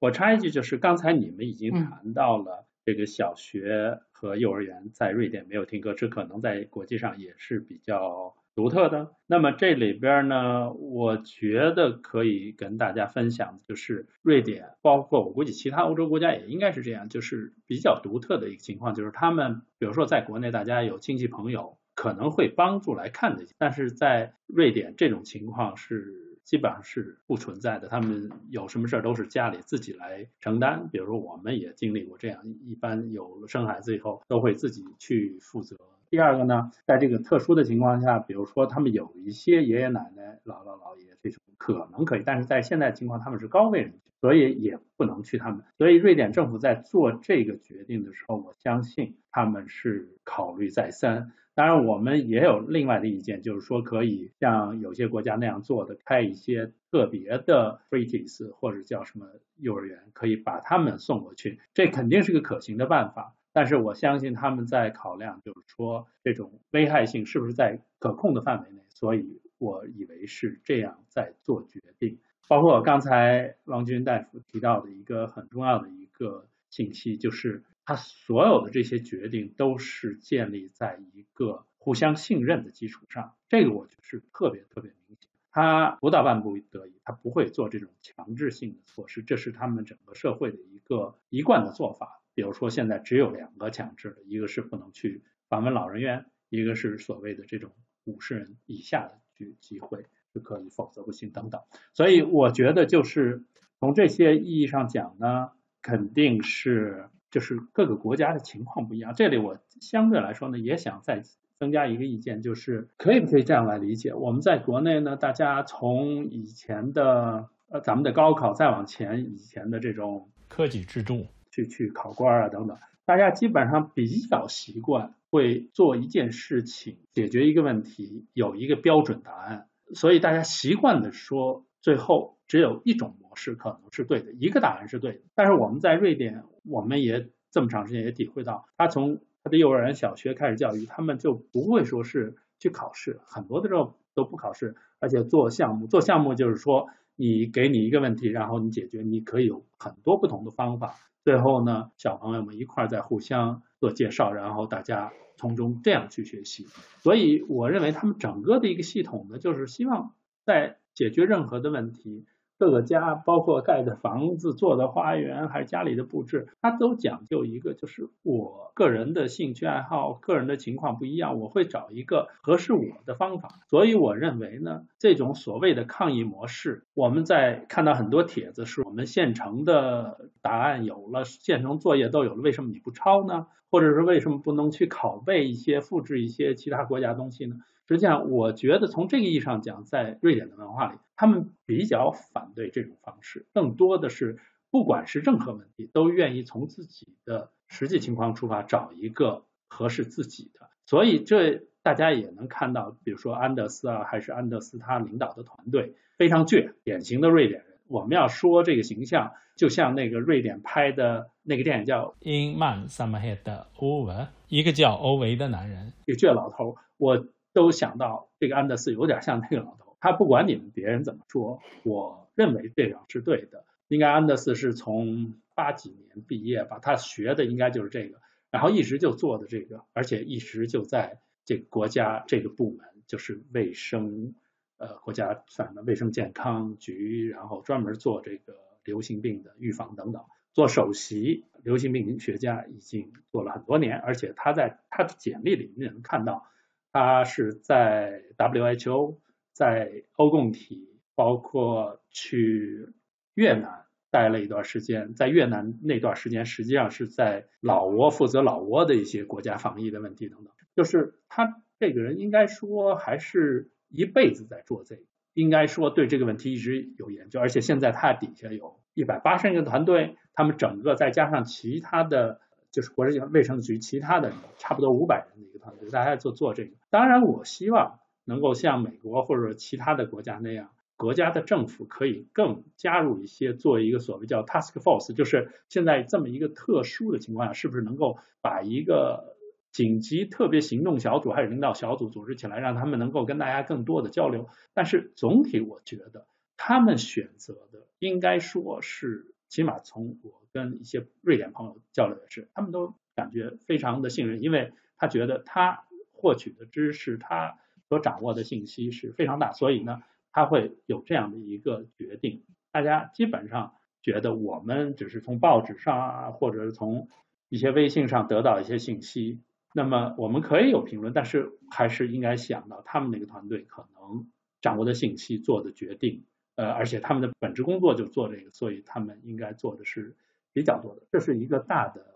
我插一句，就是刚才你们已经谈到了这个小学和幼儿园在瑞典没有听课，这可能在国际上也是比较独特的。那么这里边呢，我觉得可以跟大家分享，就是瑞典，包括我估计其他欧洲国家也应该是这样，就是比较独特的一个情况，就是他们比如说在国内大家有亲戚朋友可能会帮助来看这些，但是在瑞典这种情况是。基本上是不存在的，他们有什么事儿都是家里自己来承担。比如说，我们也经历过这样，一般有了生孩子以后，都会自己去负责。第二个呢，在这个特殊的情况下，比如说他们有一些爷爷奶奶、姥姥姥爷这种可能可以，但是在现在情况他们是高危人群，所以也不能去他们。所以瑞典政府在做这个决定的时候，我相信他们是考虑再三。当然，我们也有另外的意见，就是说可以像有些国家那样做的，开一些特别的 f r e e s 或者叫什么幼儿园，可以把他们送过去，这肯定是个可行的办法。但是我相信他们在考量，就是说这种危害性是不是在可控的范围内，所以我以为是这样在做决定。包括刚才王军大夫提到的一个很重要的一个信息，就是。他所有的这些决定都是建立在一个互相信任的基础上，这个我觉得是特别特别明显。他不到万不得已，他不会做这种强制性的措施，这是他们整个社会的一个一贯的做法。比如说，现在只有两个强制的，一个是不能去访问老人院，一个是所谓的这种五十人以下的聚集会是可以，否则不行等等。所以我觉得就是从这些意义上讲呢，肯定是。就是各个国家的情况不一样，这里我相对来说呢，也想再增加一个意见，就是可以不可以这样来理解？我们在国内呢，大家从以前的呃咱们的高考再往前，以前的这种科举制度去去考官啊等等，大家基本上比较习惯会做一件事情，解决一个问题，有一个标准答案，所以大家习惯的说，最后只有一种。模式可能是对的，一个答案是对的。但是我们在瑞典，我们也这么长时间也体会到，他从他的幼儿园、小学开始教育，他们就不会说是去考试，很多的时候都不考试，而且做项目。做项目就是说，你给你一个问题，然后你解决，你可以有很多不同的方法。最后呢，小朋友们一块儿在互相做介绍，然后大家从中这样去学习。所以我认为他们整个的一个系统呢，就是希望在解决任何的问题。各个家，包括盖的房子、做的花园，还是家里的布置，它都讲究一个，就是我个人的兴趣爱好、个人的情况不一样，我会找一个合适我的方法。所以我认为呢，这种所谓的抗议模式，我们在看到很多帖子，是我们现成的答案有了，现成作业都有了，为什么你不抄呢？或者是为什么不能去拷贝一些、复制一些其他国家东西呢？实际上，我觉得从这个意义上讲，在瑞典的文化里，他们比较反对这种方式，更多的是不管是任何问题，都愿意从自己的实际情况出发，找一个合适自己的。所以这大家也能看到，比如说安德斯啊，还是安德斯他领导的团队非常倔，典型的瑞典人。我们要说这个形象，就像那个瑞典拍的那个电影叫《In Man Samhed Over》，一个叫欧维的男人，一个倔老头。我。都想到这个安德斯有点像那个老头，他不管你们别人怎么说，我认为这样是对的。应该安德斯是从八几年毕业吧，他学的应该就是这个，然后一直就做的这个，而且一直就在这个国家这个部门，就是卫生呃国家反正卫生健康局，然后专门做这个流行病的预防等等，做首席流行病学家已经做了很多年，而且他在他的简历里面能看到。他是在 WHO，在欧共体，包括去越南待了一段时间，在越南那段时间，实际上是在老挝负责老挝的一些国家防疫的问题等等。就是他这个人应该说还是一辈子在做这个，应该说对这个问题一直有研究，而且现在他底下有一百八十人的团队，他们整个再加上其他的。就是国家卫生局其他的差不多五百人的一个团队，大家做做这个。当然，我希望能够像美国或者其他的国家那样，国家的政府可以更加入一些，做一个所谓叫 task force，就是现在这么一个特殊的情况下，是不是能够把一个紧急特别行动小组还是领导小组组织起来，让他们能够跟大家更多的交流。但是总体我觉得，他们选择的应该说是。起码从我跟一些瑞典朋友交流的是，他们都感觉非常的信任，因为他觉得他获取的知识，他所掌握的信息是非常大，所以呢，他会有这样的一个决定。大家基本上觉得我们只是从报纸上啊，或者是从一些微信上得到一些信息，那么我们可以有评论，但是还是应该想到他们那个团队可能掌握的信息做的决定，呃，而且他们的本职工作就做这个，所以他们应该做的是比较多的，这是一个大的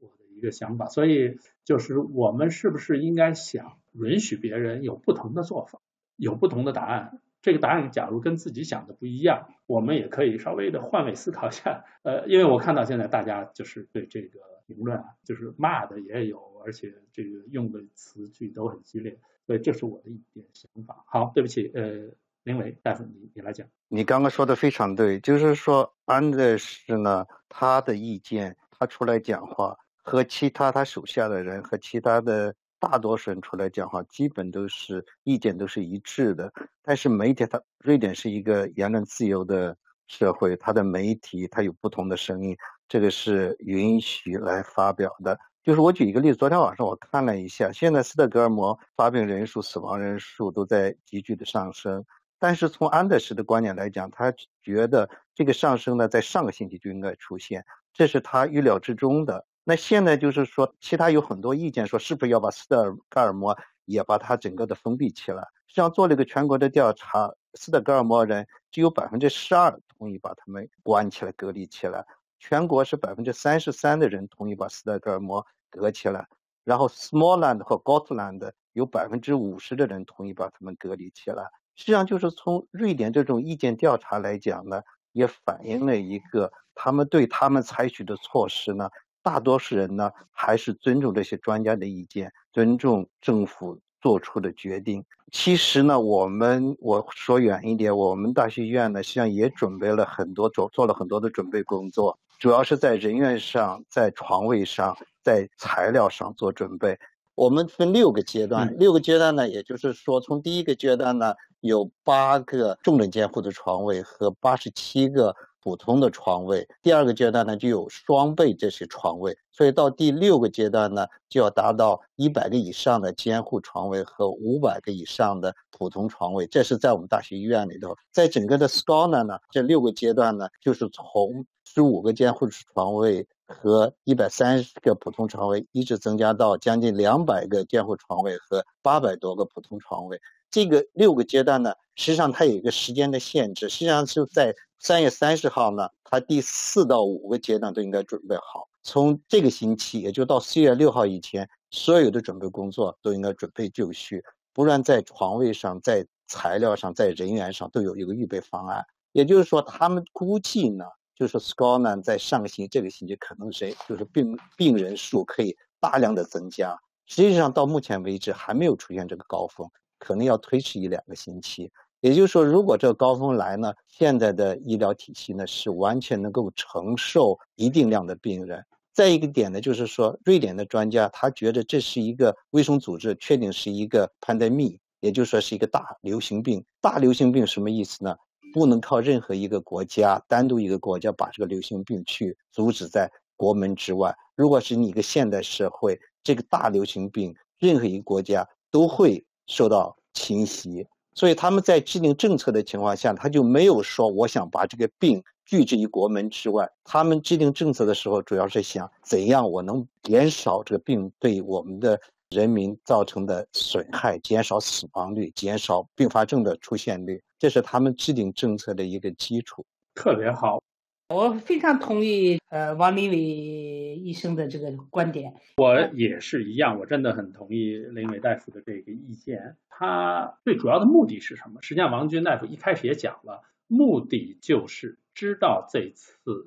我的一个想法。所以就是我们是不是应该想允许别人有不同的做法，有不同的答案？这个答案假如跟自己想的不一样，我们也可以稍微的换位思考一下。呃，因为我看到现在大家就是对这个评论啊，就是骂的也有，而且这个用的词句都很激烈，所以这是我的一点想法。好，对不起，呃，林伟大夫，你你来讲。你刚刚说的非常对，就是说安德士呢，他的意见，他出来讲话，和其他他手下的人和其他的。大多数人出来讲话，基本都是意见都是一致的。但是媒体，它瑞典是一个言论自由的社会，它的媒体它有不同的声音，这个是允许来发表的。就是我举一个例子，昨天晚上我看了一下，现在斯德哥尔摩发病人数、死亡人数都在急剧的上升。但是从安德士的观点来讲，他觉得这个上升呢，在上个星期就应该出现，这是他预料之中的。那现在就是说，其他有很多意见说，是不是要把斯德哥尔摩也把它整个的封闭起来？实际上做了一个全国的调查，斯德哥尔摩人只有百分之十二同意把他们关起来、隔离起来，全国是百分之三十三的人同意把斯德哥尔摩隔起来，然后 Smallland 和 Gotland 有百分之五十的人同意把他们隔离起来。实际上就是从瑞典这种意见调查来讲呢，也反映了一个他们对他们采取的措施呢。大多数人呢，还是尊重这些专家的意见，尊重政府做出的决定。其实呢，我们我说远一点，我们大学医院呢，实际上也准备了很多做做了很多的准备工作，主要是在人员上、在床位上、在材料上做准备。我们分六个阶段，六个阶段呢，也就是说，从第一个阶段呢，有八个重症监护的床位和八十七个。普通的床位，第二个阶段呢就有双倍这些床位，所以到第六个阶段呢就要达到一百个以上的监护床位和五百个以上的普通床位。这是在我们大学医院里头，在整个的 s c o n a 呢，这六个阶段呢就是从十五个监护床位和一百三十个普通床位，一直增加到将近两百个监护床位和八百多个普通床位。这个六个阶段呢，实际上它有一个时间的限制，实际上是在三月三十号呢，它第四到五个阶段都应该准备好。从这个星期，也就到四月六号以前，所有的准备工作都应该准备就绪，不然在床位上、在材料上、在人员上都有一个预备方案。也就是说，他们估计呢，就是说 s c o t l a n 在上个星期、这个星期可能是就是病病人数可以大量的增加。实际上到目前为止还没有出现这个高峰。可能要推迟一两个星期，也就是说，如果这个高峰来呢，现在的医疗体系呢是完全能够承受一定量的病人。再一个点呢，就是说，瑞典的专家他觉得这是一个卫生组织确定是一个 pandemic，也就是说是一个大流行病。大流行病什么意思呢？不能靠任何一个国家单独一个国家把这个流行病去阻止在国门之外。如果是你一个现代社会，这个大流行病，任何一个国家都会。受到侵袭，所以他们在制定政策的情况下，他就没有说我想把这个病拒之于国门之外。他们制定政策的时候，主要是想怎样我能减少这个病对我们的人民造成的损害，减少死亡率，减少并发症的出现率，这是他们制定政策的一个基础。特别好。我非常同意呃王林伟医生的这个观点，我也是一样，我真的很同意林伟大夫的这个意见。他最主要的目的是什么？实际上王军大夫一开始也讲了，目的就是知道这次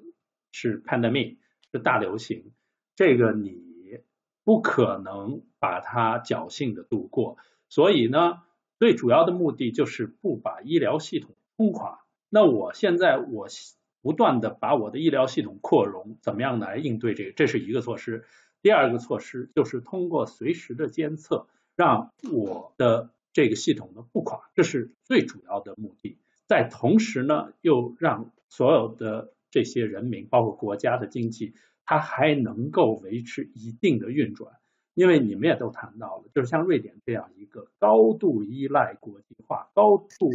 是 pandemic 是大流行，这个你不可能把它侥幸的度过，所以呢，最主要的目的就是不把医疗系统冲垮。那我现在我。不断的把我的医疗系统扩容，怎么样来应对这个？这是一个措施。第二个措施就是通过随时的监测，让我的这个系统呢不垮，这是最主要的目的。在同时呢，又让所有的这些人民，包括国家的经济，它还能够维持一定的运转。因为你们也都谈到了，就是像瑞典这样一个高度依赖国际化、高度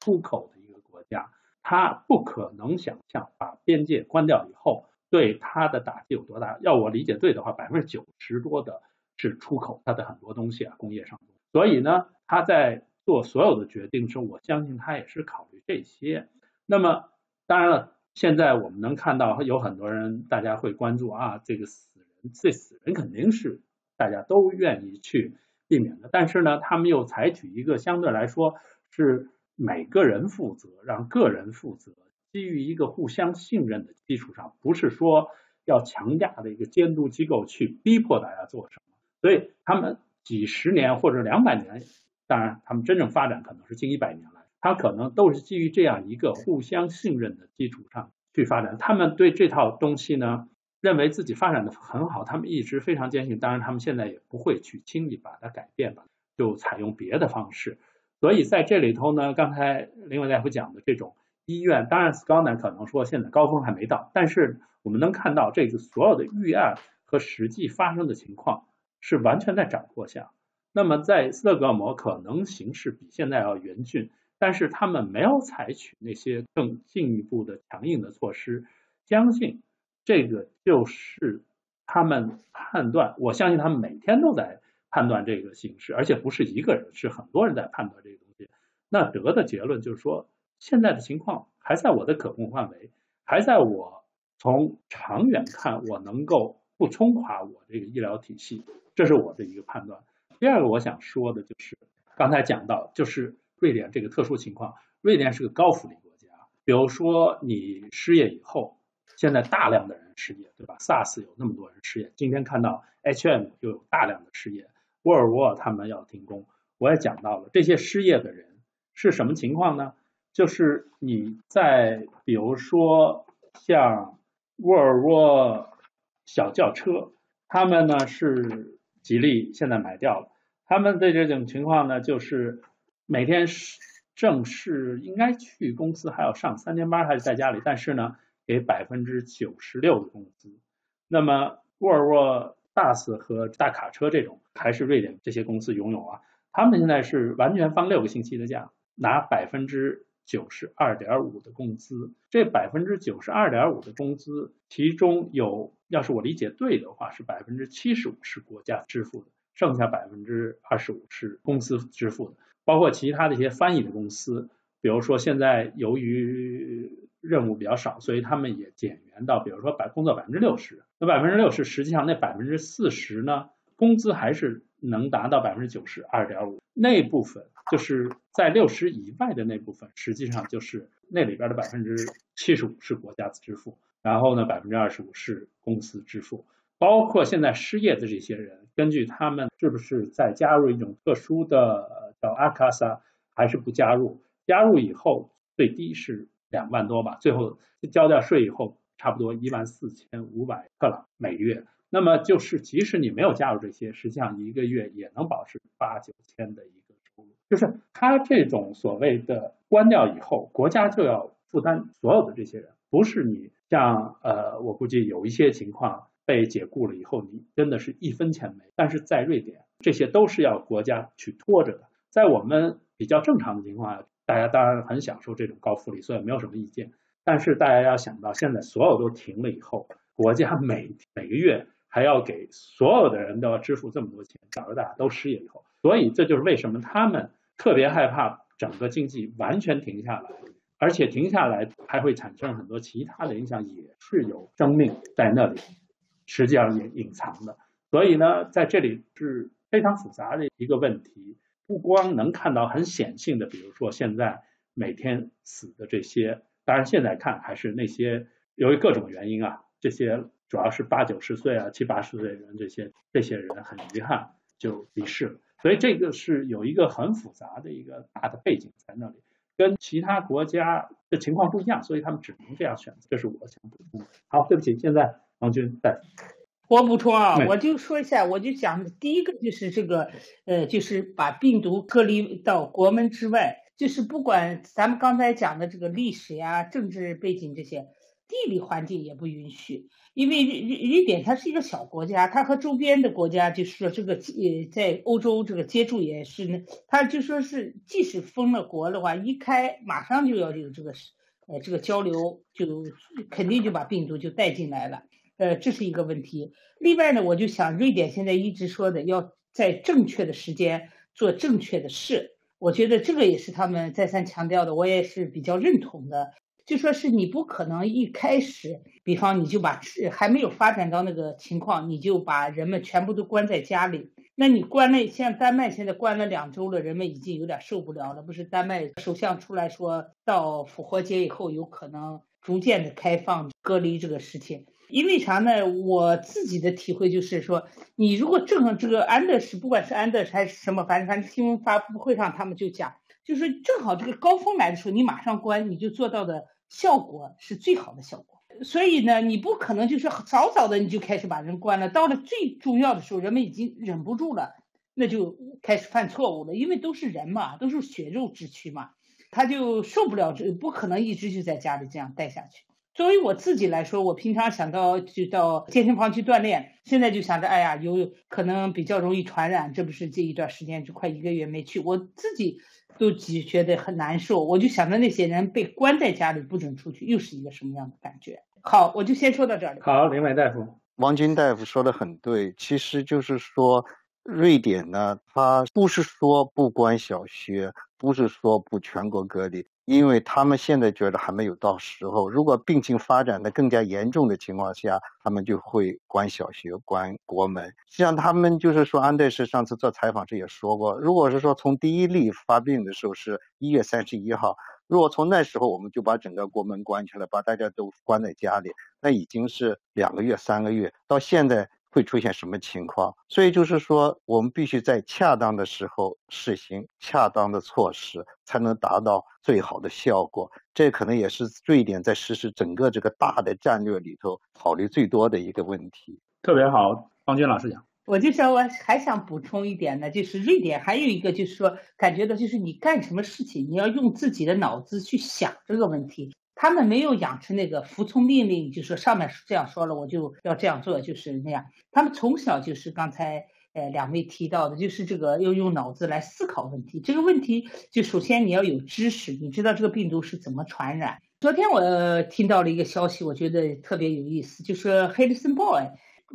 出口的一个国家，它不可能想象把边界关掉以后对它的打击有多大。要我理解对的话，百分之九十多的是出口它的很多东西啊，工业上。所以呢，他在做所有的决定时，我相信他也是考虑这些。那么，当然了，现在我们能看到有很多人，大家会关注啊，这个死人，这死人肯定是。大家都愿意去避免的，但是呢，他们又采取一个相对来说是每个人负责，让个人负责，基于一个互相信任的基础上，不是说要强加的一个监督机构去逼迫大家做什么。所以他们几十年或者两百年，当然他们真正发展可能是近一百年来，他可能都是基于这样一个互相信任的基础上去发展。他们对这套东西呢？认为自己发展的很好，他们一直非常坚信。当然，他们现在也不会去轻易把它改变了，就采用别的方式。所以在这里头呢，刚才林伟大夫讲的这种医院，当然斯高南可能说现在高峰还没到，但是我们能看到这个所有的预案和实际发生的情况是完全在掌握下。那么在斯德哥尔摩可能形势比现在要严峻，但是他们没有采取那些更进一步的强硬的措施，相信。这个就是他们判断，我相信他们每天都在判断这个形势，而且不是一个人，是很多人在判断这个东西。那得的结论就是说，现在的情况还在我的可控范围，还在我从长远看，我能够不冲垮我这个医疗体系，这是我的一个判断。第二个我想说的就是刚才讲到，就是瑞典这个特殊情况，瑞典是个高福利国家，比如说你失业以后。现在大量的人失业，对吧？SARS 有那么多人失业，今天看到 HM 又有大量的失业，沃尔沃他们要停工。我也讲到了这些失业的人是什么情况呢？就是你在比如说像沃尔沃小轿车，他们呢是吉利现在买掉了，他们的这种情况呢，就是每天是正式应该去公司还要上三天班，还是在家里，但是呢。给百分之九十六的工资，那么沃尔沃、大斯和大卡车这种还是瑞典这些公司拥有啊，他们现在是完全放六个星期的假，拿百分之九十二点五的工资。这百分之九十二点五的工资，其中有，要是我理解对的话，是百分之七十五是国家支付的，剩下百分之二十五是公司支付的，包括其他的一些翻译的公司。比如说，现在由于任务比较少，所以他们也减员到，比如说百工作百分之六十。那百分之六十，实际上那百分之四十呢，工资还是能达到百分之九十二点五。那部分就是在六十以外的那部分，实际上就是那里边的百分之七十五是国家支付，然后呢百分之二十五是公司支付。包括现在失业的这些人，根据他们是不是在加入一种特殊的叫阿卡萨，还是不加入？加入以后最低是两万多吧，最后交掉税以后差不多一万四千五百克朗每月。那么就是即使你没有加入这些，实际上一个月也能保持八九千的一个收入。就是他这种所谓的关掉以后，国家就要负担所有的这些人，不是你像呃，我估计有一些情况被解雇了以后，你真的是一分钱没。但是在瑞典，这些都是要国家去拖着的。在我们比较正常的情况下。大家当然很享受这种高福利，所以没有什么意见。但是大家要想到，现在所有都停了以后，国家每每个月还要给所有的人都要支付这么多钱，导致大家都失业以后，所以这就是为什么他们特别害怕整个经济完全停下来，而且停下来还会产生很多其他的影响，也是有生命在那里，实际上隐隐藏的。所以呢，在这里是非常复杂的一个问题。不光能看到很显性的，比如说现在每天死的这些，当然现在看还是那些由于各种原因啊，这些主要是八九十岁啊、七八十岁人，这些这些人很遗憾就离世了。所以这个是有一个很复杂的一个大的背景在那里，跟其他国家的情况不一样，所以他们只能这样选择。这是我想补充的。好，对不起，现在王军在。我补充啊，我就说一下，我就讲第一个就是这个，呃，就是把病毒隔离到国门之外，就是不管咱们刚才讲的这个历史呀、政治背景这些，地理环境也不允许。因为瑞瑞瑞典它是一个小国家，它和周边的国家就是说这个呃在欧洲这个接触也是呢，它就说是即使封了国的话，一开马上就要有这个呃这个交流，就肯定就把病毒就带进来了，呃这是一个问题。另外呢，我就想瑞典现在一直说的要在正确的时间做正确的事，我觉得这个也是他们再三强调的，我也是比较认同的。就说是你不可能一开始，比方你就把还没有发展到那个情况，你就把人们全部都关在家里。那你关了，像丹麦现在关了两周了，人们已经有点受不了了。不是丹麦首相出来说到复活节以后有可能逐渐的开放隔离这个事情。因为啥呢？我自己的体会就是说，你如果正好这个安德士，不管是安德士还是什么，反正反正新闻发布会上他们就讲，就是正好这个高峰来的时候，你马上关，你就做到的。效果是最好的效果，所以呢，你不可能就是早早的你就开始把人关了，到了最重要的时候，人们已经忍不住了，那就开始犯错误了，因为都是人嘛，都是血肉之躯嘛，他就受不了这，不可能一直就在家里这样待下去。作为我自己来说，我平常想到就到健身房去锻炼，现在就想着，哎呀，有可能比较容易传染，这不是这一段时间就快一个月没去，我自己。都觉得很难受，我就想着那些人被关在家里不准出去，又是一个什么样的感觉？好，我就先说到这里。好，林伟大夫，王军大夫说的很对，其实就是说，瑞典呢，它不是说不关小学，不是说不全国隔离。因为他们现在觉得还没有到时候，如果病情发展的更加严重的情况下，他们就会关小学、关国门。实际上，他们就是说，安德士上次做采访时也说过，如果是说从第一例发病的时候是一月三十一号，如果从那时候我们就把整个国门关起来，把大家都关在家里，那已经是两个月、三个月，到现在。会出现什么情况？所以就是说，我们必须在恰当的时候实行恰当的措施，才能达到最好的效果。这可能也是瑞典在实施整个这个大的战略里头考虑最多的一个问题。特别好，方军老师讲。我就说，我还想补充一点呢，就是瑞典还有一个，就是说，感觉到就是你干什么事情，你要用自己的脑子去想这个问题。他们没有养成那个服从命令，就说上面是这样说了，我就要这样做，就是那样。他们从小就是刚才呃两位提到的，就是这个要用脑子来思考问题。这个问题就首先你要有知识，你知道这个病毒是怎么传染。昨天我听到了一个消息，我觉得特别有意思，就是 h a d s o n Boy，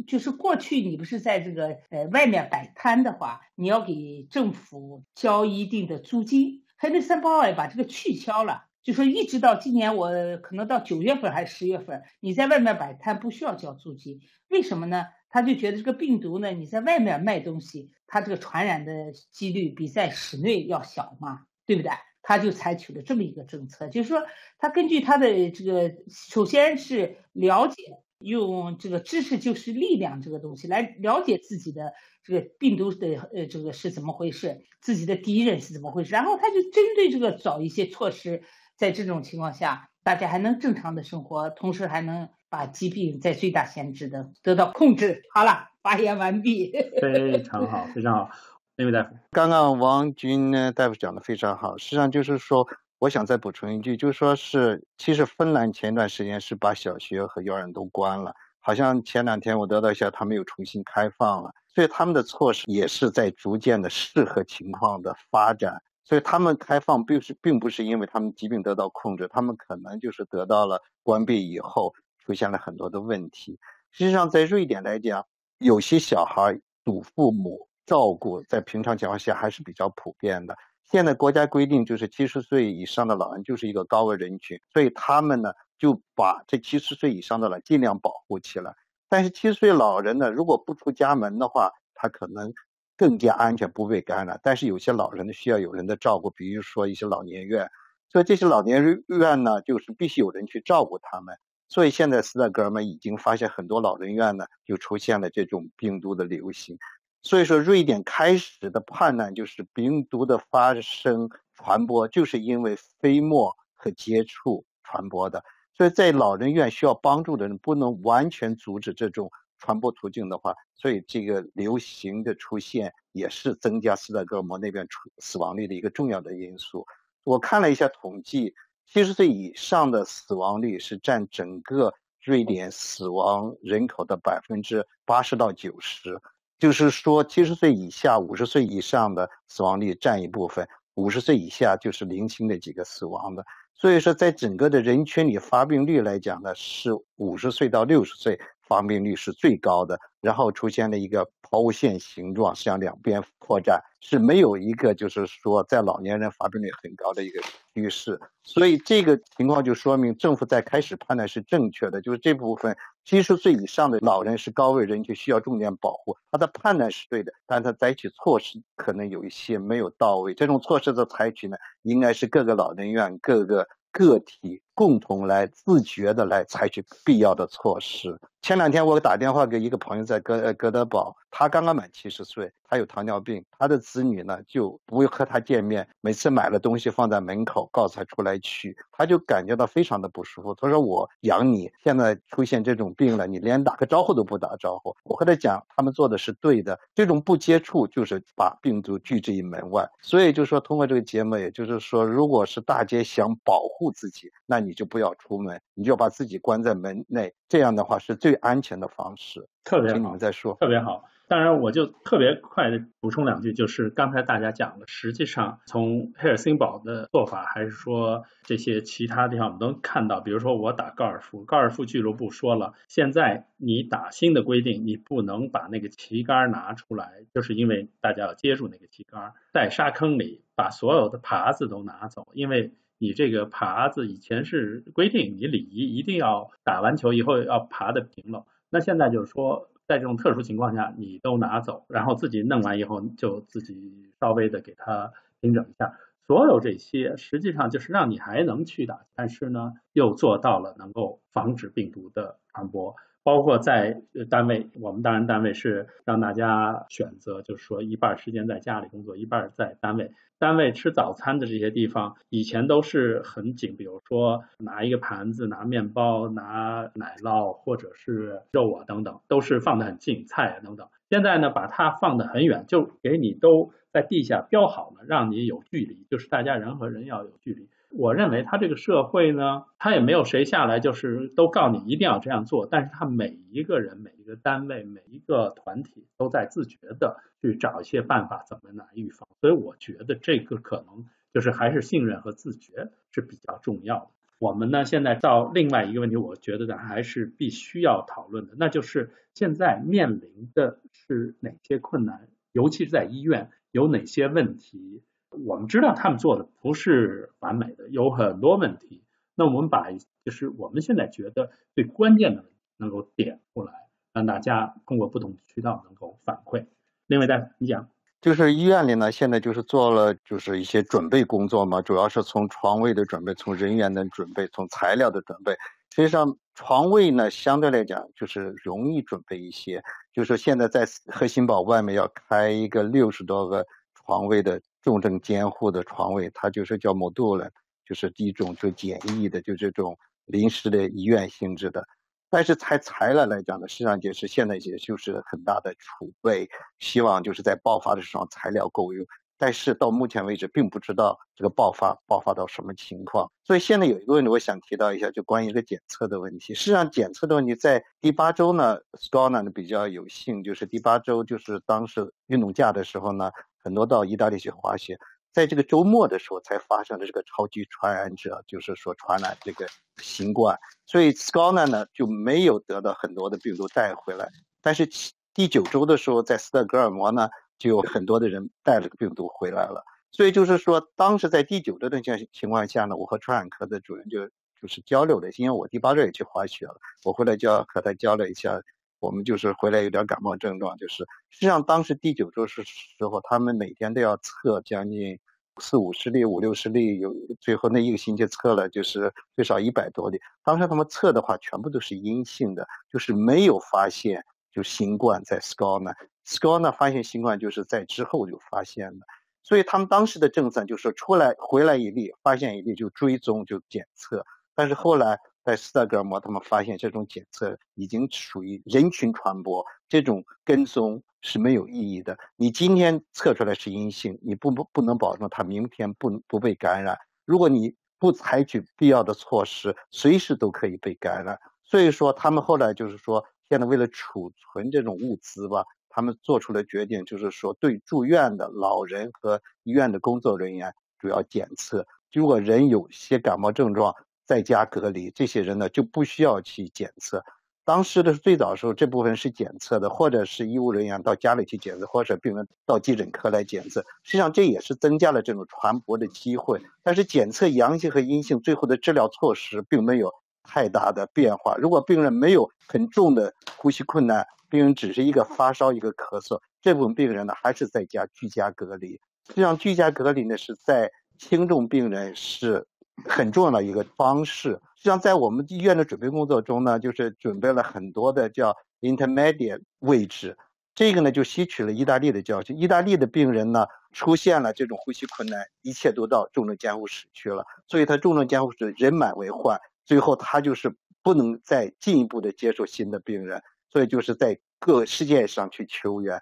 就是过去你不是在这个呃外面摆摊的话，你要给政府交一定的租金 h a d s o n Boy 把这个取消了。就说一直到今年，我可能到九月份还是十月份，你在外面摆摊不需要交租金，为什么呢？他就觉得这个病毒呢，你在外面卖东西，它这个传染的几率比在室内要小嘛，对不对？他就采取了这么一个政策，就是说他根据他的这个，首先是了解，用这个知识就是力量这个东西来了解自己的这个病毒的呃这个是怎么回事，自己的敌人是怎么回事，然后他就针对这个找一些措施。在这种情况下，大家还能正常的生活，同时还能把疾病在最大限制的得到控制。好了，发言完毕。非常好，非常好，那位大夫。刚刚王军呢大夫讲的非常好，实际上就是说，我想再补充一句，就是说是，其实芬兰前段时间是把小学和幼儿园都关了，好像前两天我得到一下，他们又重新开放了，所以他们的措施也是在逐渐的适合情况的发展。所以他们开放并是并不是因为他们疾病得到控制，他们可能就是得到了关闭以后出现了很多的问题。实际上，在瑞典来讲，有些小孩祖父母照顾，在平常情况下还是比较普遍的。现在国家规定就是七十岁以上的老人就是一个高危人群，所以他们呢就把这七十岁以上的人尽量保护起来。但是七十岁老人呢，如果不出家门的话，他可能。更加安全，不被感染。但是有些老人呢，需要有人的照顾，比如说一些老年院。所以这些老年院呢，就是必须有人去照顾他们。所以现在斯德哥尔摩已经发现很多老人院呢，就出现了这种病毒的流行。所以说，瑞典开始的判断就是病毒的发生传播，就是因为飞沫和接触传播的。所以在老人院需要帮助的人，不能完全阻止这种。传播途径的话，所以这个流行的出现也是增加斯德哥尔摩那边出死亡率的一个重要的因素。我看了一下统计，七十岁以上的死亡率是占整个瑞典死亡人口的百分之八十到九十，就是说七十岁以下、五十岁以上的死亡率占一部分，五十岁以下就是零星的几个死亡的。所以说，在整个的人群里，发病率来讲呢，是五十岁到六十岁发病率是最高的，然后出现了一个抛物线形状向两边扩展。是没有一个，就是说在老年人发病率很高的一个趋势，所以这个情况就说明政府在开始判断是正确的，就是这部分七十岁以上的老人是高危人群，需要重点保护。他的判断是对的，但他采取措施可能有一些没有到位。这种措施的采取呢，应该是各个老人院各个。个体共同来自觉的来采取必要的措施。前两天我打电话给一个朋友在哥呃哥德堡，他刚刚满七十岁，他有糖尿病，他的子女呢就不会和他见面，每次买了东西放在门口，告诉他出来取，他就感觉到非常的不舒服。他说我养你，现在出现这种病了，你连打个招呼都不打招呼。我和他讲，他们做的是对的，这种不接触就是把病毒拒之于门外。所以就说通过这个节目，也就是说，如果是大家想保护自己，那你就不要出门，你就把自己关在门内，这样的话是最。安全的方式，特别好。你们再说，特别好。当然，我就特别快的补充两句，就是刚才大家讲的，实际上从黑尔森堡的做法，还是说这些其他地方，我们都看到，比如说我打高尔夫，高尔夫俱乐部说了，现在你打新的规定，你不能把那个旗杆拿出来，就是因为大家要接住那个旗杆，在沙坑里把所有的耙子都拿走，因为。你这个耙子以前是规定，你礼仪一定要打完球以后要爬的平了。那现在就是说，在这种特殊情况下，你都拿走，然后自己弄完以后就自己稍微的给它平整一下。所有这些实际上就是让你还能去打，但是呢，又做到了能够防止病毒的传播。包括在单位，我们当然单位是让大家选择，就是说一半时间在家里工作，一半在单位。单位吃早餐的这些地方，以前都是很紧，比如说拿一个盘子、拿面包、拿奶酪或者是肉啊等等，都是放得很近，菜啊等等。现在呢，把它放得很远，就给你都在地下标好了，让你有距离，就是大家人和人要有距离。我认为他这个社会呢，他也没有谁下来就是都告你一定要这样做，但是他每一个人、每一个单位、每一个团体都在自觉的去找一些办法怎么来预防，所以我觉得这个可能就是还是信任和自觉是比较重要的。我们呢现在到另外一个问题，我觉得呢还是必须要讨论的，那就是现在面临的是哪些困难，尤其是在医院有哪些问题。我们知道他们做的不是完美的，有很多问题。那我们把就是我们现在觉得最关键的能够点出来，让大家通过不同渠道能够反馈。另外，再你讲，就是医院里呢，现在就是做了就是一些准备工作嘛，主要是从床位的准备，从人员的准备，从材料的准备。实际上，床位呢相对来讲就是容易准备一些。就是现在在核心堡外面要开一个六十多个床位的。重症监护的床位，它就是叫 module，就是一种就简易的，就这种临时的医院性质的。但是材材料来讲呢，实际上就是现在也就是很大的储备，希望就是在爆发的时候材料够用。但是到目前为止，并不知道这个爆发爆发到什么情况。所以现在有一个问题，我想提到一下，就关于这个检测的问题。实际上检测的问题在第八周呢 s c o t l a n 比较有幸，就是第八周就是当时运动假的时候呢。很多到意大利去滑雪，在这个周末的时候才发生的这个超级传染者，就是说传染这个新冠，所以 s c o t l a n 呢就没有得到很多的病毒带回来。但是第九周的时候，在斯德哥尔摩呢，就有很多的人带了个病毒回来了。所以就是说，当时在第九周的情情况下呢，我和传染科的主任就就是交流了，因为我第八周也去滑雪了，我回来就要和他交流一下。我们就是回来有点感冒症状，就是实际上当时第九周是时候，他们每天都要测将近四五十例、五六十例，有最后那一个星期测了就是最少一百多例。当时他们测的话，全部都是阴性的，就是没有发现就新冠在 s c o t l a n s c o t l a n 发现新冠就是在之后就发现的，所以他们当时的政策就是出来回来一例，发现一例就追踪就检测，但是后来。在斯德哥尔摩，他们发现这种检测已经属于人群传播，这种跟踪是没有意义的。你今天测出来是阴性，你不不不能保证他明天不不被感染。如果你不采取必要的措施，随时都可以被感染。所以说，他们后来就是说，现在为了储存这种物资吧，他们做出了决定，就是说对住院的老人和医院的工作人员主要检测。如果人有些感冒症状，在家隔离，这些人呢就不需要去检测。当时的最早的时候，这部分是检测的，或者是医务人员到家里去检测，或者病人到急诊科来检测。实际上，这也是增加了这种传播的机会。但是，检测阳性和阴性，最后的治疗措施并没有太大的变化。如果病人没有很重的呼吸困难，病人只是一个发烧、一个咳嗽，这部分病人呢还是在家居家隔离。实际上，居家隔离呢是在轻重病人是很重要的一个方式。实际上，在我们医院的准备工作中呢，就是准备了很多的叫 intermediate 位置。这个呢，就吸取了意大利的教训。意大利的病人呢，出现了这种呼吸困难，一切都到重症监护室去了，所以他重症监护室人满为患，最后他就是不能再进一步的接受新的病人，所以就是在各世界上去求援。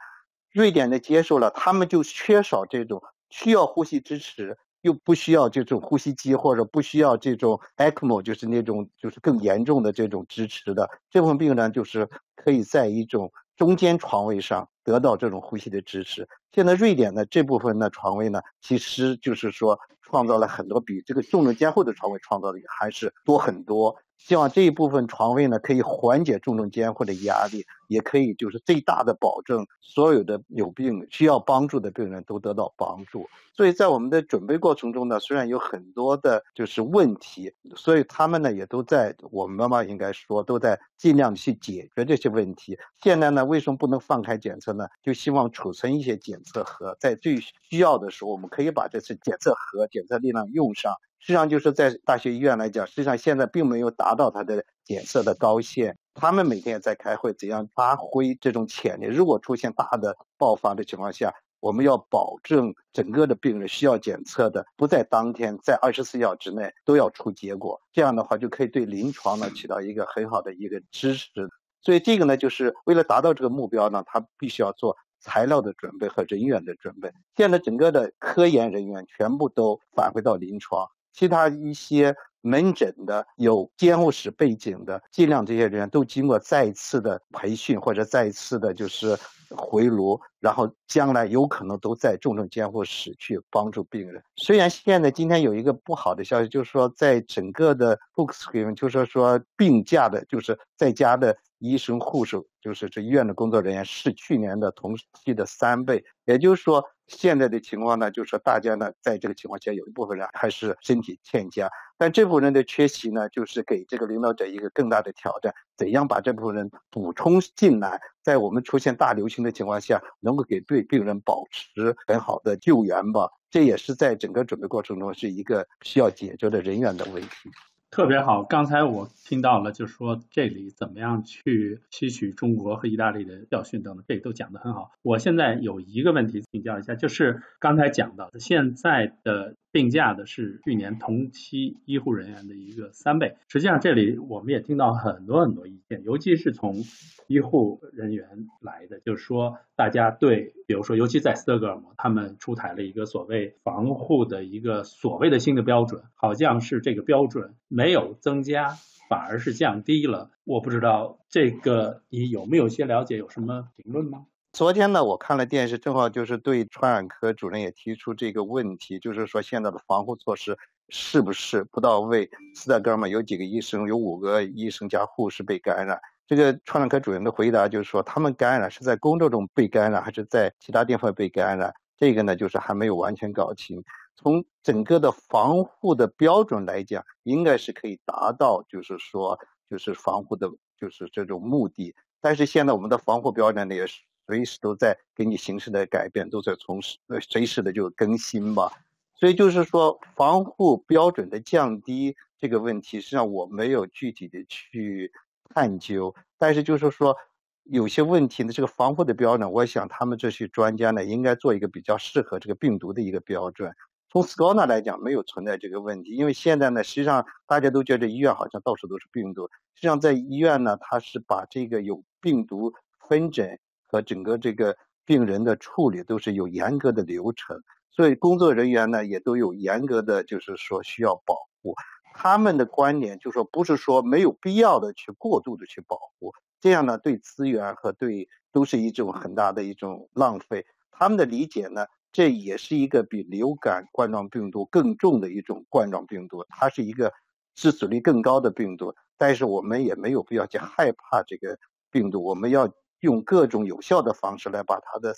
瑞典的接受了，他们就缺少这种需要呼吸支持。就不需要这种呼吸机，或者不需要这种 ECMO，就是那种就是更严重的这种支持的这部分病人，就是可以在一种中间床位上得到这种呼吸的支持。现在瑞典的这部分的床位呢，其实就是说创造了很多比这个重症监护的床位创造的还是多很多。希望这一部分床位呢，可以缓解重症监护的压力，也可以就是最大的保证所有的有病需要帮助的病人都得到帮助。所以在我们的准备过程中呢，虽然有很多的就是问题，所以他们呢也都在我们妈妈应该说都在尽量去解决这些问题。现在呢，为什么不能放开检测呢？就希望储存一些检测盒，在最需要的时候，我们可以把这次检测盒、检测力量用上。实际上就是在大学医院来讲，实际上现在并没有达到它的检测的高线。他们每天也在开会，怎样发挥这种潜力？如果出现大的爆发的情况下，我们要保证整个的病人需要检测的不在当天，在二十四小时之内都要出结果。这样的话就可以对临床呢起到一个很好的一个支持。所以这个呢，就是为了达到这个目标呢，他必须要做材料的准备和人员的准备。现在整个的科研人员全部都返回到临床。其他一些门诊的有监护室背景的，尽量这些人员都经过再一次的培训或者再一次的就是回炉，然后将来有可能都在重症监护室去帮助病人。虽然现在今天有一个不好的消息，就是说在整个的 books 里面，就是说病假的，就是在家的医生、护士，就是这医院的工作人员是去年的同期的三倍，也就是说。现在的情况呢，就是说大家呢，在这个情况下，有一部分人还是身体欠佳，但这部分人的缺席呢，就是给这个领导者一个更大的挑战，怎样把这部分人补充进来，在我们出现大流行的情况下，能够给对病人保持很好的救援吧？这也是在整个准备过程中是一个需要解决的人员的问题。特别好，刚才我听到了，就是说这里怎么样去吸取中国和意大利的教训等等，这都讲得很好。我现在有一个问题请教一下，就是刚才讲到的，现在的病假的是去年同期医护人员的一个三倍。实际上这里我们也听到很多很多意见，尤其是从医护人员来的，就是说大家对，比如说尤其在斯德哥尔摩，他们出台了一个所谓防护的一个所谓的新的标准，好像是这个标准。没有增加，反而是降低了。我不知道这个你有没有些了解，有什么评论吗？昨天呢，我看了电视，正好就是对传染科主任也提出这个问题，就是说现在的防护措施是不是不到位？斯德哥尔摩有几个医生，有五个医生加护士被感染。这个传染科主任的回答就是说，他们感染是在工作中被感染，还是在其他地方被感染？这个呢，就是还没有完全搞清。从整个的防护的标准来讲，应该是可以达到，就是说，就是防护的，就是这种目的。但是现在我们的防护标准呢，也是随时都在给你形势的改变，都在从呃随时的就更新吧。所以就是说，防护标准的降低这个问题，实际上我没有具体的去探究。但是就是说，有些问题呢，这个防护的标准，我想他们这些专家呢，应该做一个比较适合这个病毒的一个标准。从 s c o n a 来讲，没有存在这个问题，因为现在呢，实际上大家都觉得医院好像到处都是病毒。实际上，在医院呢，它是把这个有病毒分诊和整个这个病人的处理都是有严格的流程。所以工作人员呢也都有严格的就是说需要保护。他们的观点就是说，不是说没有必要的去过度的去保护，这样呢对资源和对都是一种很大的一种浪费。他们的理解呢，这也是一个比流感冠状病毒更重的一种冠状病毒，它是一个致死率更高的病毒。但是我们也没有必要去害怕这个病毒，我们要用各种有效的方式来把它的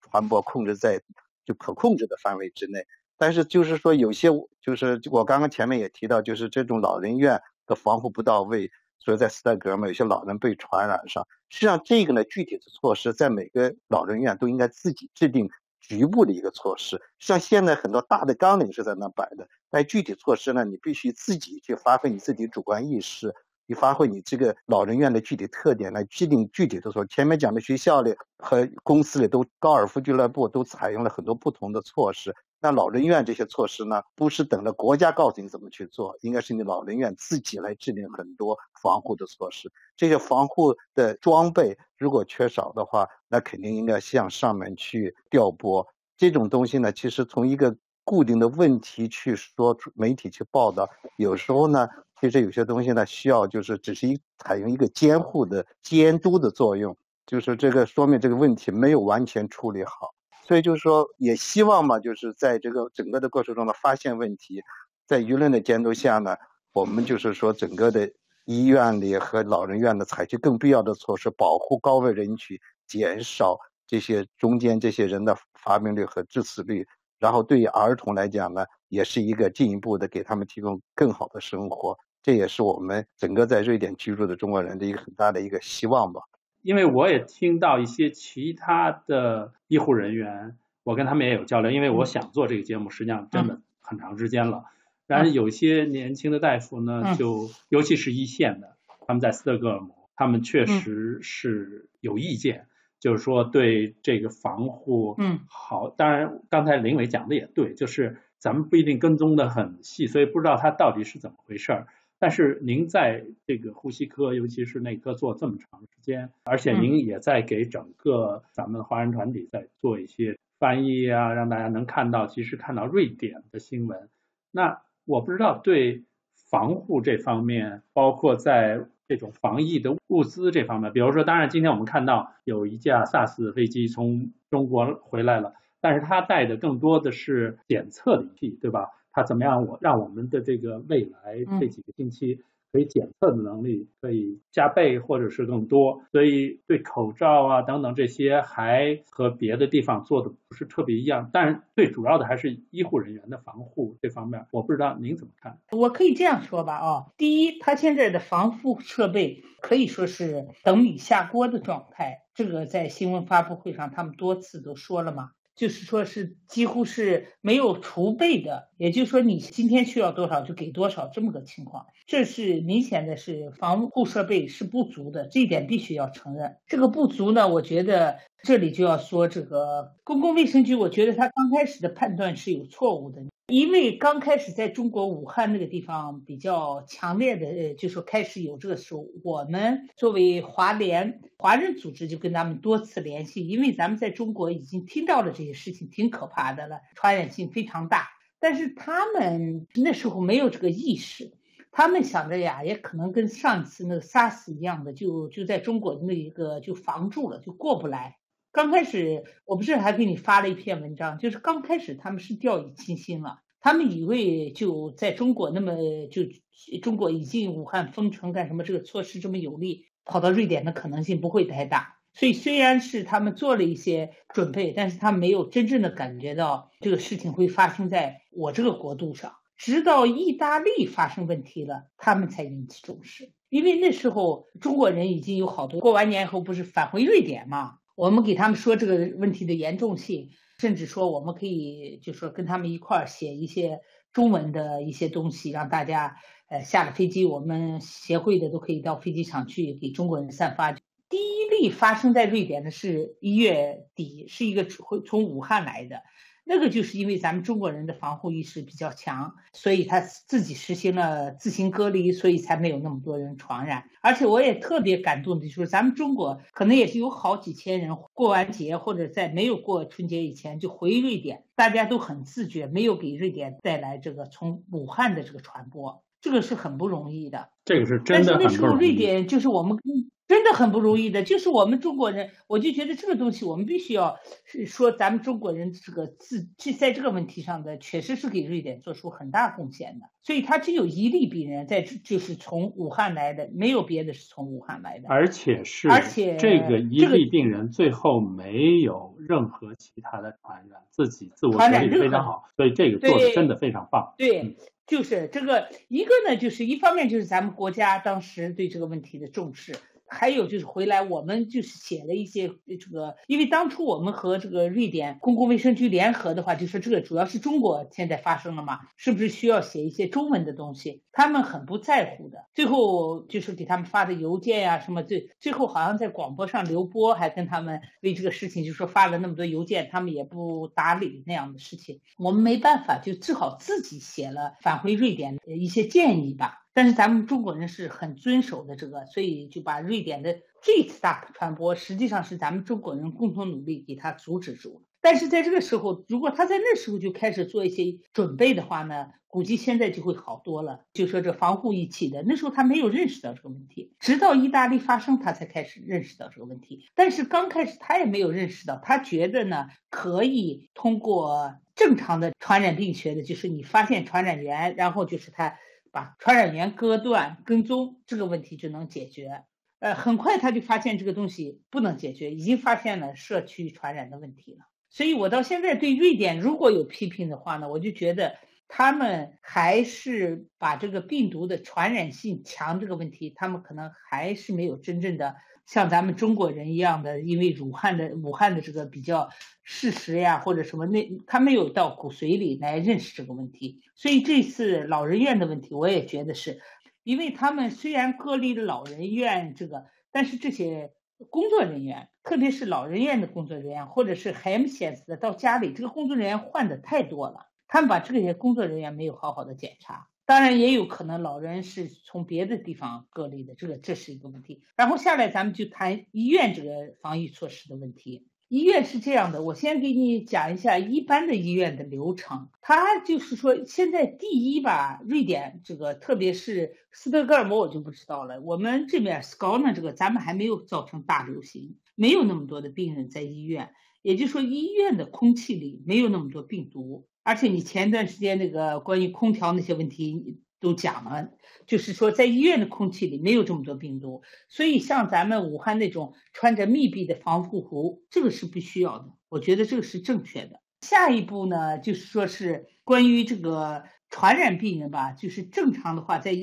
传播控制在就可控制的范围之内。但是就是说，有些就是我刚刚前面也提到，就是这种老人院的防护不到位，所以在斯德哥尔摩有些老人被传染上。实际上，这个呢，具体的措施在每个老人院都应该自己制定局部的一个措施。像现在很多大的纲领是在那摆的，但具体措施呢，你必须自己去发挥你自己主观意识，你发挥你这个老人院的具体特点来制定具体的措施。前面讲的学校里和公司里都高尔夫俱乐部都采用了很多不同的措施。那老人院这些措施呢，不是等着国家告诉你怎么去做，应该是你老人院自己来制定很多防护的措施。这些防护的装备如果缺少的话，那肯定应该向上面去调拨。这种东西呢，其实从一个固定的问题去说，媒体去报道，有时候呢，其实有些东西呢，需要就是只是一采用一个监护的监督的作用，就是这个说明这个问题没有完全处理好。所以就是说，也希望嘛，就是在这个整个的过程中呢，发现问题，在舆论的监督下呢，我们就是说，整个的医院里和老人院呢，采取更必要的措施，保护高危人群，减少这些中间这些人的发病率和致死率。然后对于儿童来讲呢，也是一个进一步的给他们提供更好的生活。这也是我们整个在瑞典居住的中国人的一个很大的一个希望吧。因为我也听到一些其他的医护人员，我跟他们也有交流。因为我想做这个节目，实际上真的很长时间了。然后有些年轻的大夫呢，就尤其是一线的，他们在斯德哥尔摩，他们确实是有意见，就是说对这个防护嗯好。当然，刚才林伟讲的也对，就是咱们不一定跟踪的很细，所以不知道他到底是怎么回事儿。但是您在这个呼吸科，尤其是内科做这么长时间，而且您也在给整个咱们华人团体在做一些翻译啊，让大家能看到，其实看到瑞典的新闻。那我不知道对防护这方面，包括在这种防疫的物资这方面，比如说，当然今天我们看到有一架 SAS 飞机从中国回来了，但是它带的更多的是检测的仪器，对吧？它怎么样？我让我们的这个未来这几个星期可以检测的能力可以加倍或者是更多，所以对口罩啊等等这些还和别的地方做的不是特别一样。但是最主要的还是医护人员的防护这方面，我不知道您怎么看？我可以这样说吧，啊，第一，它现在的防护设备可以说是等米下锅的状态，这个在新闻发布会上他们多次都说了嘛。就是说，是几乎是没有储备的，也就是说，你今天需要多少就给多少这么个情况，这是明显的是防护设备是不足的，这一点必须要承认。这个不足呢，我觉得这里就要说这个公共卫生局，我觉得他刚开始的判断是有错误的。因为刚开始在中国武汉那个地方比较强烈的，呃，就说开始有这个时候，我们作为华联华人组织就跟他们多次联系，因为咱们在中国已经听到了这些事情，挺可怕的了，传染性非常大。但是他们那时候没有这个意识，他们想着呀，也可能跟上次那个 SARS 一样的，就就在中国那一个就防住了，就过不来。刚开始我不是还给你发了一篇文章，就是刚开始他们是掉以轻心了，他们以为就在中国那么就中国已经武汉封城干什么这个措施这么有利，跑到瑞典的可能性不会太大。所以虽然是他们做了一些准备，但是他没有真正的感觉到这个事情会发生在我这个国度上。直到意大利发生问题了，他们才引起重视，因为那时候中国人已经有好多过完年后不是返回瑞典嘛。我们给他们说这个问题的严重性，甚至说我们可以就说跟他们一块儿写一些中文的一些东西，让大家呃下了飞机，我们协会的都可以到飞机场去给中国人散发。第一例发生在瑞典的是一月底，是一个会从武汉来的，那个就是因为咱们中国人的防护意识比较强，所以他自己实行了自行隔离，所以才没有那么多人传染。而且我也特别感动的就是，咱们中国可能也是有好几千人过完节或者在没有过春节以前就回瑞典，大家都很自觉，没有给瑞典带来这个从武汉的这个传播，这个是很不容易的。这个是真的但是那时候瑞典就是我们真的很不容易的，就是我们中国人，我就觉得这个东西我们必须要是说咱们中国人这个自这在这个问题上的，确实是给瑞典做出很大贡献的。所以他只有一例病人在就是从武汉来的，没有别的是从武汉来的。而且是而且这个一例病人最后没有任何其他的传染，自己自我隔离非常好，所以这个做的真的非常棒。对。嗯就是这个一个呢，就是一方面就是咱们国家当时对这个问题的重视，还有就是回来我们就是写了一些这个，因为当初我们和这个瑞典公共卫生局联合的话，就说这个主要是中国现在发生了嘛，是不是需要写一些中文的东西？他们很不在乎的，最后就是给他们发的邮件呀、什么，最最后好像在广播上刘波还跟他们为这个事情就说发了那么多邮件，他们也不搭理那样的事情，我们没办法，就只好自己写了返回瑞典的一些建议吧。但是咱们中国人是很遵守的这个，所以就把瑞典的这次大传播，实际上是咱们中国人共同努力给他阻止住了。但是在这个时候，如果他在那时候就开始做一些准备的话呢，估计现在就会好多了。就说这防护一起的，那时候他没有认识到这个问题，直到意大利发生，他才开始认识到这个问题。但是刚开始他也没有认识到，他觉得呢可以通过正常的传染病学的，就是你发现传染源，然后就是他。把传染源割断、跟踪这个问题就能解决。呃，很快他就发现这个东西不能解决，已经发现了社区传染的问题了。所以我到现在对瑞典如果有批评的话呢，我就觉得他们还是把这个病毒的传染性强这个问题，他们可能还是没有真正的像咱们中国人一样的，因为武汉的武汉的这个比较事实呀或者什么那他没有到骨髓里来认识这个问题。所以这次老人院的问题，我也觉得是，因为他们虽然隔离了老人院这个，但是这些工作人员，特别是老人院的工作人员，或者是 HMS 的到家里，这个工作人员换的太多了，他们把这些工作人员没有好好的检查。当然也有可能老人是从别的地方隔离的，这个这是一个问题。然后下来咱们就谈医院这个防疫措施的问题。医院是这样的，我先给你讲一下一般的医院的流程。它就是说，现在第一吧，瑞典这个，特别是斯德哥尔摩，我就不知道了。我们这边 s k a，这个咱们还没有造成大流行，没有那么多的病人在医院，也就是说，医院的空气里没有那么多病毒。而且你前段时间那个关于空调那些问题都讲了，就是说在医院的空气里没有这么多病毒，所以像咱们武汉那种穿着密闭的防护服，这个是不需要的。我觉得这个是正确的。下一步呢，就是说是关于这个传染病人吧，就是正常的话，在呃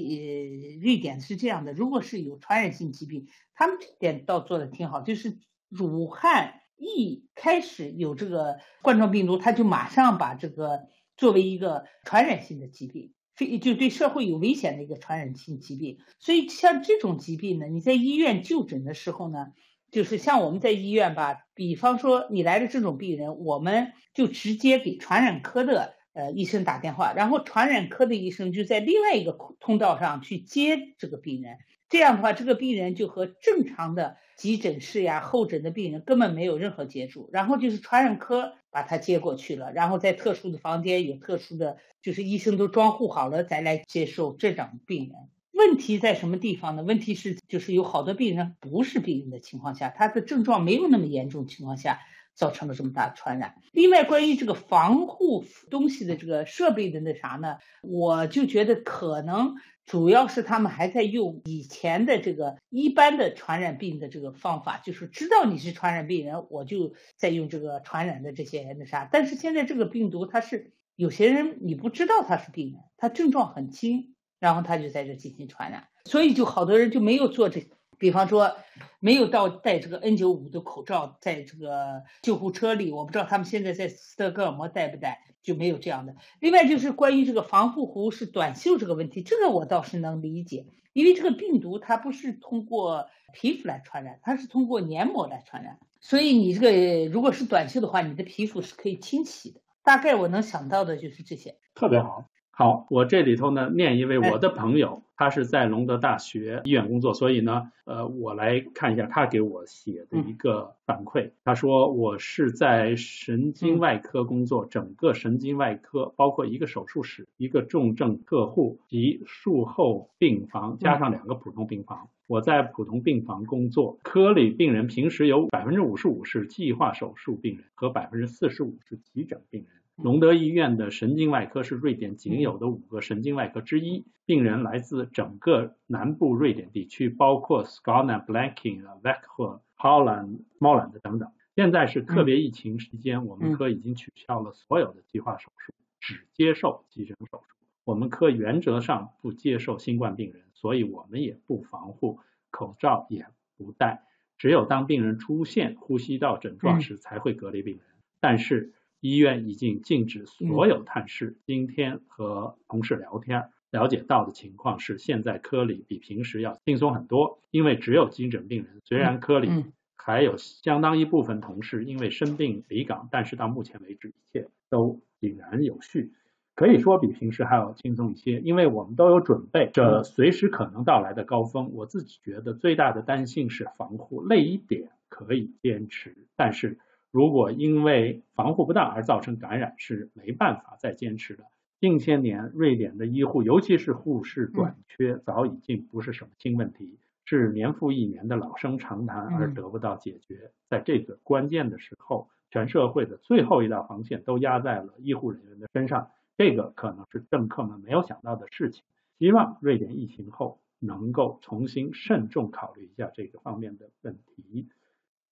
瑞典是这样的，如果是有传染性疾病，他们这点倒做的挺好，就是武汉。一开始有这个冠状病毒，他就马上把这个作为一个传染性的疾病，非就对社会有危险的一个传染性疾病。所以像这种疾病呢，你在医院就诊的时候呢，就是像我们在医院吧，比方说你来了这种病人，我们就直接给传染科的呃医生打电话，然后传染科的医生就在另外一个通道上去接这个病人。这样的话，这个病人就和正常的。急诊室呀，候诊的病人根本没有任何接触，然后就是传染科把他接过去了，然后在特殊的房间有特殊的，就是医生都装护好了再来接受这种病人。问题在什么地方呢？问题是就是有好多病人不是病人的情况下，他的症状没有那么严重情况下，造成了这么大的传染。另外，关于这个防护东西的这个设备的那啥呢，我就觉得可能。主要是他们还在用以前的这个一般的传染病的这个方法，就是知道你是传染病人，我就在用这个传染的这些那啥。但是现在这个病毒，它是有些人你不知道他是病人，他症状很轻，然后他就在这进行传染，所以就好多人就没有做这。比方说，没有到戴这个 N95 的口罩，在这个救护车里，我不知道他们现在在斯德哥尔摩戴不戴，就没有这样的。另外就是关于这个防护服是短袖这个问题，这个我倒是能理解，因为这个病毒它不是通过皮肤来传染，它是通过黏膜来传染，所以你这个如果是短袖的话，你的皮肤是可以清洗的。大概我能想到的就是这些。特别好。好，我这里头呢念一位我的朋友，他是在隆德大学医院工作，所以呢，呃，我来看一下他给我写的一个反馈。他说我是在神经外科工作，整个神经外科包括一个手术室、一个重症客户及术后病房，加上两个普通病房。我在普通病房工作，科里病人平时有百分之五十五是计划手术病人和百分之四十五是急诊病人。隆德医院的神经外科是瑞典仅有的五个神经外科之一，病人来自整个南部瑞典地区，包括 Skåne、Blekinge、Växjö、Halland、Småland 等等。现在是特别疫情期间，我们科已经取消了所有的计划手术，只接受急诊手术。我们科原则上不接受新冠病人，所以我们也不防护，口罩也不戴，只有当病人出现呼吸道症状时才会隔离病人。但是医院已经禁止所有探视。今天和同事聊天，了解到的情况是，现在科里比平时要轻松很多，因为只有急诊病人。虽然科里还有相当一部分同事因为生病离岗，但是到目前为止，一切都井然有序，可以说比平时还要轻松一些。因为我们都有准备这随时可能到来的高峰。我自己觉得最大的担心是防护，累一点可以坚持，但是。如果因为防护不当而造成感染，是没办法再坚持的。近些年，瑞典的医护，尤其是护士短缺，早已经不是什么新问题，是年复一年的老生常谈，而得不到解决。在这个关键的时候，全社会的最后一道防线都压在了医护人员的身上，这个可能是政客们没有想到的事情。希望瑞典疫情后能够重新慎重考虑一下这个方面的问题。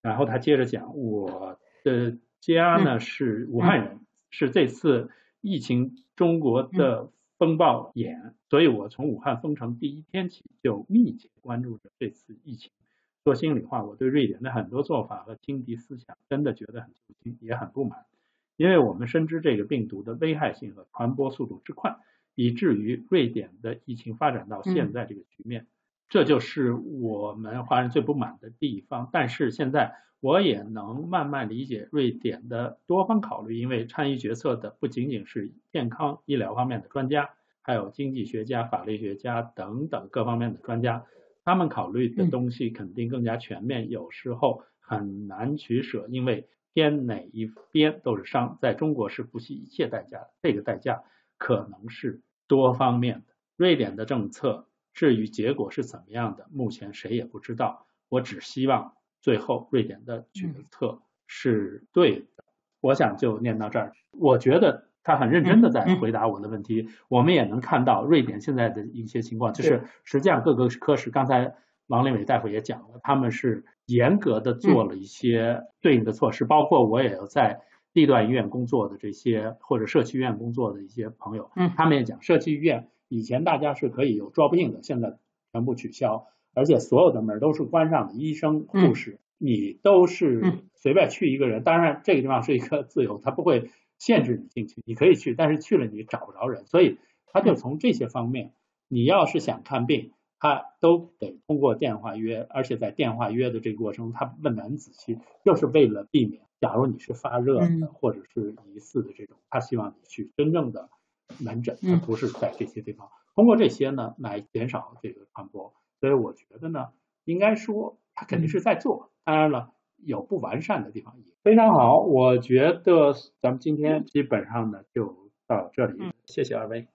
然后他接着讲，我。的家呢是武汉人，是这次疫情中国的风暴眼，所以我从武汉封城第一天起就密切关注着这次疫情。说心里话，我对瑞典的很多做法和轻敌思想真的觉得很揪心，也很不满，因为我们深知这个病毒的危害性和传播速度之快，以至于瑞典的疫情发展到现在这个局面，这就是我们华人最不满的地方。但是现在。我也能慢慢理解瑞典的多方考虑，因为参与决策的不仅仅是健康医疗方面的专家，还有经济学家、法律学家等等各方面的专家，他们考虑的东西肯定更加全面，有时候很难取舍，因为偏哪一边都是伤。在中国是不惜一切代价的，这个代价可能是多方面的。瑞典的政策至于结果是怎么样的，目前谁也不知道。我只希望。最后，瑞典的决策是对的。我想就念到这儿。我觉得他很认真的在回答我的问题。我们也能看到瑞典现在的一些情况，就是实际上各个科室，刚才王林伟大夫也讲了，他们是严格的做了一些对应的措施。包括我也有在地段医院工作的这些或者社区医院工作的一些朋友，他们也讲，社区医院以前大家是可以有 drop in 的，现在全部取消。而且所有的门都是关上的，医生、护士，你都是随便去一个人。当然，这个地方是一个自由，他不会限制你进去，你可以去，但是去了你找不着人。所以他就从这些方面，你要是想看病，他都得通过电话约，而且在电话约的这个过程，他问的很仔细，就是为了避免，假如你是发热的或者是疑似的这种，他希望你去真正的门诊，而不是在这些地方。通过这些呢，来减少这个传播。所以我觉得呢，应该说他肯定是在做，当然了，有不完善的地方也非常好。我觉得咱们今天基本上呢就到这里，谢谢二位。